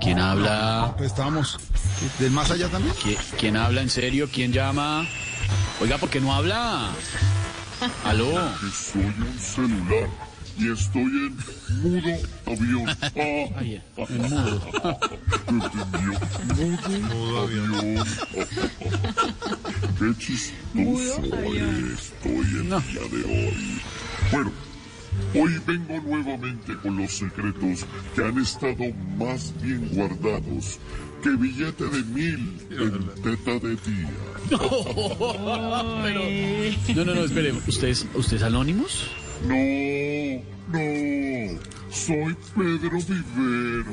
¿Quién habla? Pues estábamos del más allá también. ¿Qui- ¿Quién habla en serio? ¿Quién llama? Oiga, ¿por qué no habla? ¿Aló? soy un celular y estoy en mudo avión. Ah, en mudo. ¿entendió? Mudo, avión. Qué chistoso estoy el No. día de hoy. Bueno, hoy vengo nuevamente con los secretos que han estado más bien guardados que billete de mil en teta de día. No, no, no, espere. ¿Usted es, usted es Anonymous? No, no, soy Pedro Viveros.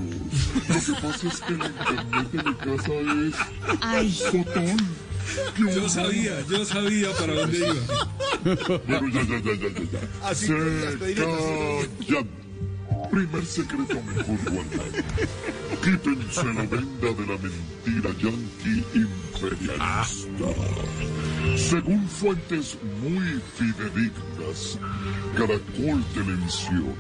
Lo que pasa es que el internet de mi casa es Ay, fotón. ¡Qué Yo sabía, yo sabía para dónde iba. Bueno, ya, ya, ya, ya, ya, ya. Así que las callan. Primer secreto mejor guardado. Quítense la venda de la mentira yanqui imperialista. Según fuentes muy fidedignas, Caracol Televisión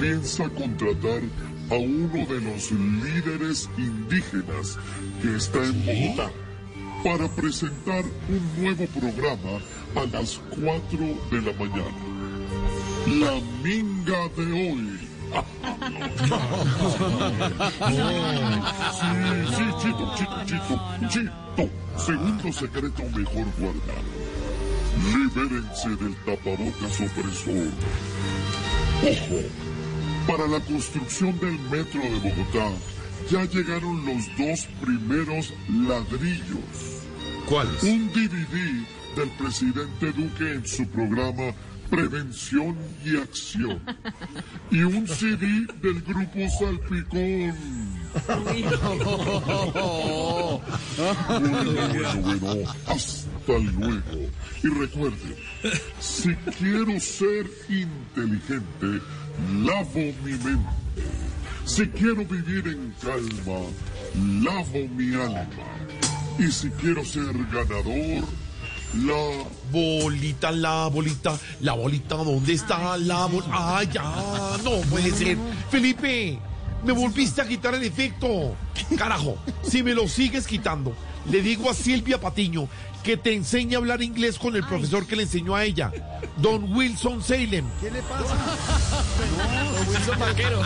piensa contratar a uno de los líderes indígenas que está en Bogotá para presentar un nuevo programa a las 4 de la mañana. La minga de hoy. Sí, sí, chito, chito, chito, chito. Segundo secreto mejor guardado. Libérense del tapabocas opresor. Ojo, para la construcción del metro de Bogotá ya llegaron los dos primeros ladrillos. ¿Cuáles? Un DVD del presidente Duque en su programa Prevención y Acción. Y un CD del grupo Salpicón. Bueno, bueno, bueno. Hasta luego. Y recuerden, si quiero ser inteligente, lavo mi mente. Si quiero vivir en calma, lavo mi alma. Y si quiero ser ganador, la... Bolita, la bolita, la bolita, ¿dónde está la bolita? ¡Ay, ya! No puede ser. Felipe, me volviste a quitar el efecto. Carajo, si me lo sigues quitando, le digo a Silvia Patiño que te enseñe a hablar inglés con el profesor que le enseñó a ella, Don Wilson Salem. ¿Qué le pasa? Wilson Vaquero.